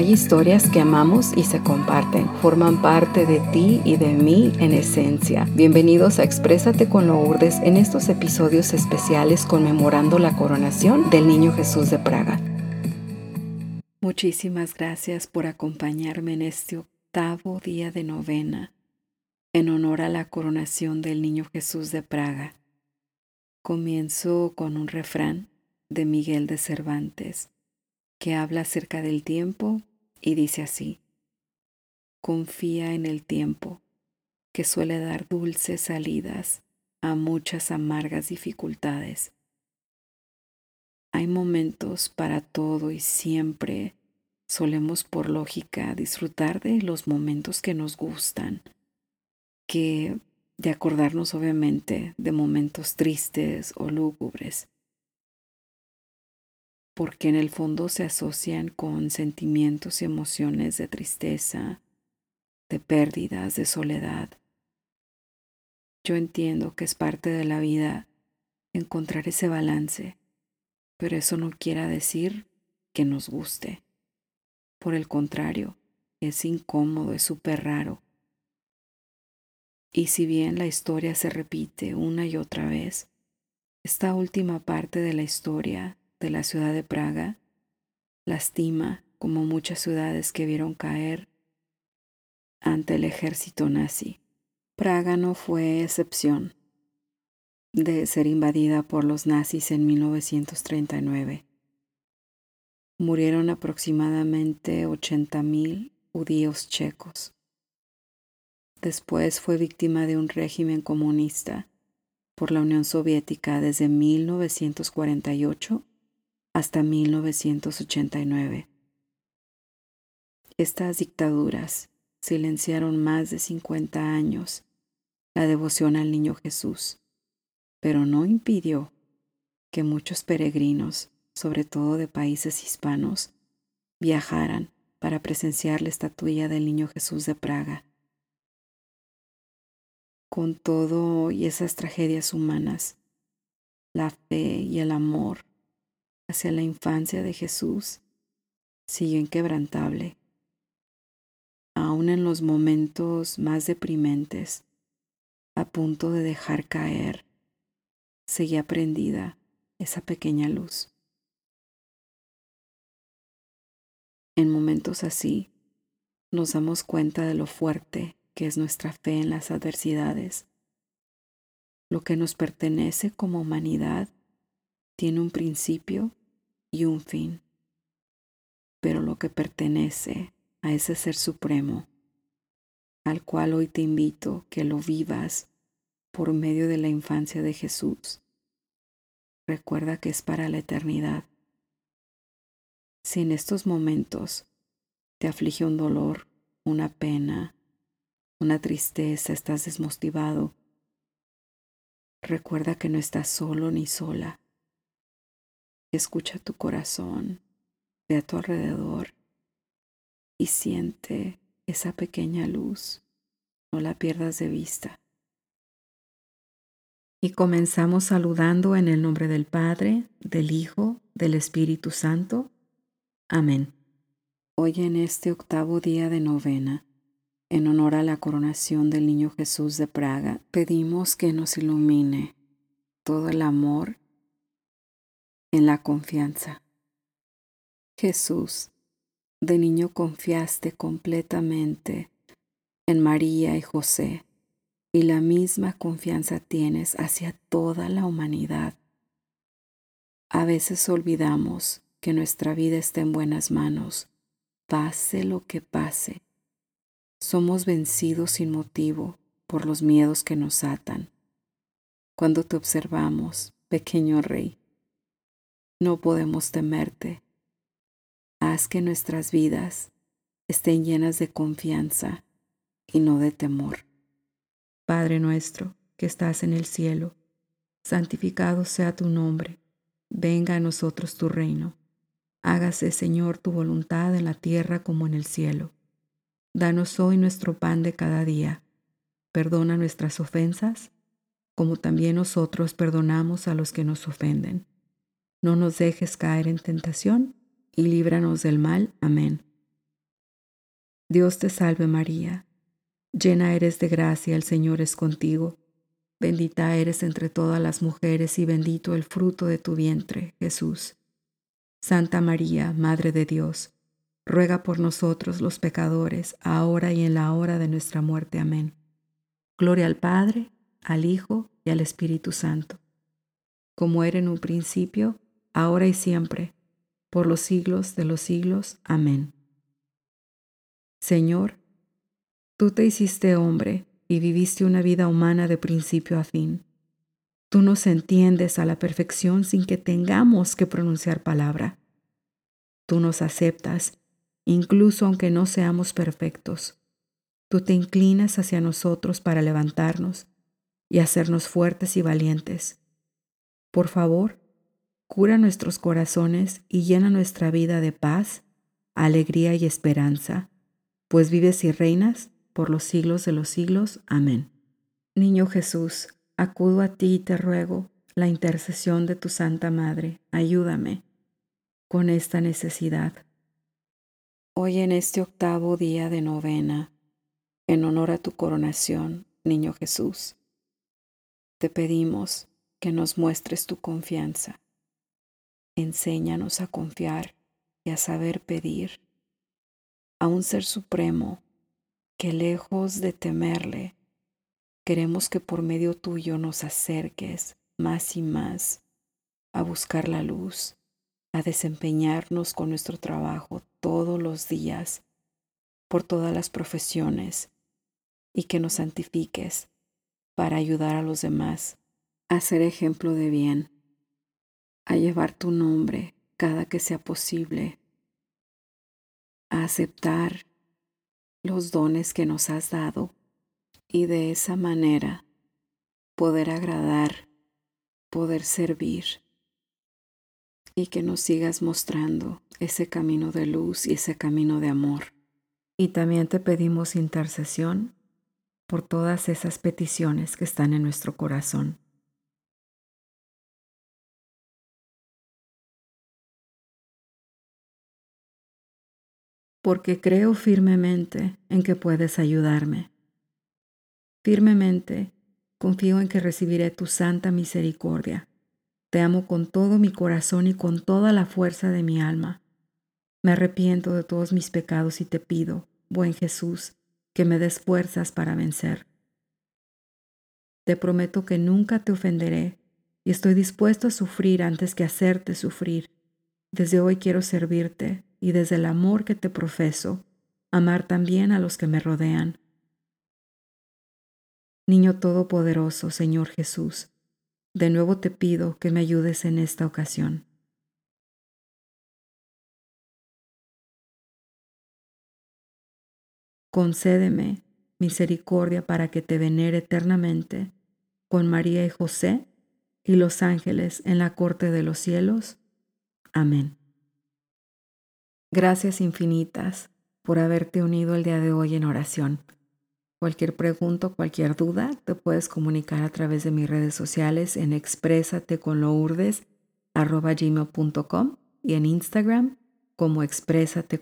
Hay historias que amamos y se comparten, forman parte de ti y de mí en esencia. Bienvenidos a Exprésate con Lourdes en estos episodios especiales conmemorando la coronación del Niño Jesús de Praga. Muchísimas gracias por acompañarme en este octavo día de novena en honor a la coronación del Niño Jesús de Praga. Comienzo con un refrán de Miguel de Cervantes que habla acerca del tiempo y dice así, confía en el tiempo, que suele dar dulces salidas a muchas amargas dificultades. Hay momentos para todo y siempre solemos por lógica disfrutar de los momentos que nos gustan, que de acordarnos obviamente de momentos tristes o lúgubres porque en el fondo se asocian con sentimientos y emociones de tristeza, de pérdidas, de soledad. Yo entiendo que es parte de la vida encontrar ese balance, pero eso no quiere decir que nos guste. Por el contrario, es incómodo, es súper raro. Y si bien la historia se repite una y otra vez, esta última parte de la historia de la ciudad de Praga lastima como muchas ciudades que vieron caer ante el ejército nazi. Praga no fue excepción de ser invadida por los nazis en 1939. Murieron aproximadamente 80.000 judíos checos. Después fue víctima de un régimen comunista por la Unión Soviética desde 1948 hasta 1989. Estas dictaduras silenciaron más de 50 años la devoción al niño Jesús, pero no impidió que muchos peregrinos, sobre todo de países hispanos, viajaran para presenciar la estatuilla del niño Jesús de Praga. Con todo y esas tragedias humanas, la fe y el amor hacia la infancia de Jesús sigue inquebrantable. Aún en los momentos más deprimentes, a punto de dejar caer, seguía prendida esa pequeña luz. En momentos así, nos damos cuenta de lo fuerte que es nuestra fe en las adversidades. Lo que nos pertenece como humanidad tiene un principio y un fin. Pero lo que pertenece a ese ser supremo, al cual hoy te invito que lo vivas por medio de la infancia de Jesús, recuerda que es para la eternidad. Si en estos momentos te aflige un dolor, una pena, una tristeza, estás desmotivado, recuerda que no estás solo ni sola Escucha tu corazón, ve a tu alrededor y siente esa pequeña luz. No la pierdas de vista. Y comenzamos saludando en el nombre del Padre, del Hijo, del Espíritu Santo. Amén. Hoy en este octavo día de novena, en honor a la coronación del Niño Jesús de Praga, pedimos que nos ilumine todo el amor en la confianza. Jesús, de niño confiaste completamente en María y José y la misma confianza tienes hacia toda la humanidad. A veces olvidamos que nuestra vida está en buenas manos, pase lo que pase. Somos vencidos sin motivo por los miedos que nos atan. Cuando te observamos, pequeño rey, no podemos temerte. Haz que nuestras vidas estén llenas de confianza y no de temor. Padre nuestro que estás en el cielo, santificado sea tu nombre, venga a nosotros tu reino. Hágase, Señor, tu voluntad en la tierra como en el cielo. Danos hoy nuestro pan de cada día. Perdona nuestras ofensas, como también nosotros perdonamos a los que nos ofenden no nos dejes caer en tentación y líbranos del mal. Amén. Dios te salve María, llena eres de gracia, el Señor es contigo. Bendita eres entre todas las mujeres y bendito el fruto de tu vientre, Jesús. Santa María, Madre de Dios, ruega por nosotros los pecadores, ahora y en la hora de nuestra muerte. Amén. Gloria al Padre, al Hijo y al Espíritu Santo, como era en un principio, ahora y siempre, por los siglos de los siglos. Amén. Señor, tú te hiciste hombre y viviste una vida humana de principio a fin. Tú nos entiendes a la perfección sin que tengamos que pronunciar palabra. Tú nos aceptas, incluso aunque no seamos perfectos. Tú te inclinas hacia nosotros para levantarnos y hacernos fuertes y valientes. Por favor, cura nuestros corazones y llena nuestra vida de paz, alegría y esperanza, pues vives y reinas por los siglos de los siglos. Amén. Niño Jesús, acudo a ti y te ruego la intercesión de tu Santa Madre. Ayúdame con esta necesidad. Hoy en este octavo día de novena, en honor a tu coronación, Niño Jesús, te pedimos que nos muestres tu confianza. Enséñanos a confiar y a saber pedir a un Ser Supremo que lejos de temerle, queremos que por medio tuyo nos acerques más y más a buscar la luz, a desempeñarnos con nuestro trabajo todos los días por todas las profesiones y que nos santifiques para ayudar a los demás a ser ejemplo de bien, a llevar tu nombre cada que sea posible, a aceptar los dones que nos has dado y de esa manera poder agradar, poder servir y que nos sigas mostrando ese camino de luz y ese camino de amor. Y también te pedimos intercesión por todas esas peticiones que están en nuestro corazón. Porque creo firmemente en que puedes ayudarme. Firmemente confío en que recibiré tu santa misericordia. Te amo con todo mi corazón y con toda la fuerza de mi alma. Me arrepiento de todos mis pecados y te pido, buen Jesús, que me des fuerzas para vencer. Te prometo que nunca te ofenderé y estoy dispuesto a sufrir antes que hacerte sufrir. Desde hoy quiero servirte y desde el amor que te profeso, amar también a los que me rodean. Niño Todopoderoso, Señor Jesús, de nuevo te pido que me ayudes en esta ocasión. Concédeme misericordia para que te venere eternamente con María y José y los ángeles en la corte de los cielos. Amén. Gracias infinitas por haberte unido el día de hoy en oración. Cualquier pregunta o cualquier duda te puedes comunicar a través de mis redes sociales en expresateconlourdes.com y en Instagram como Exprésate.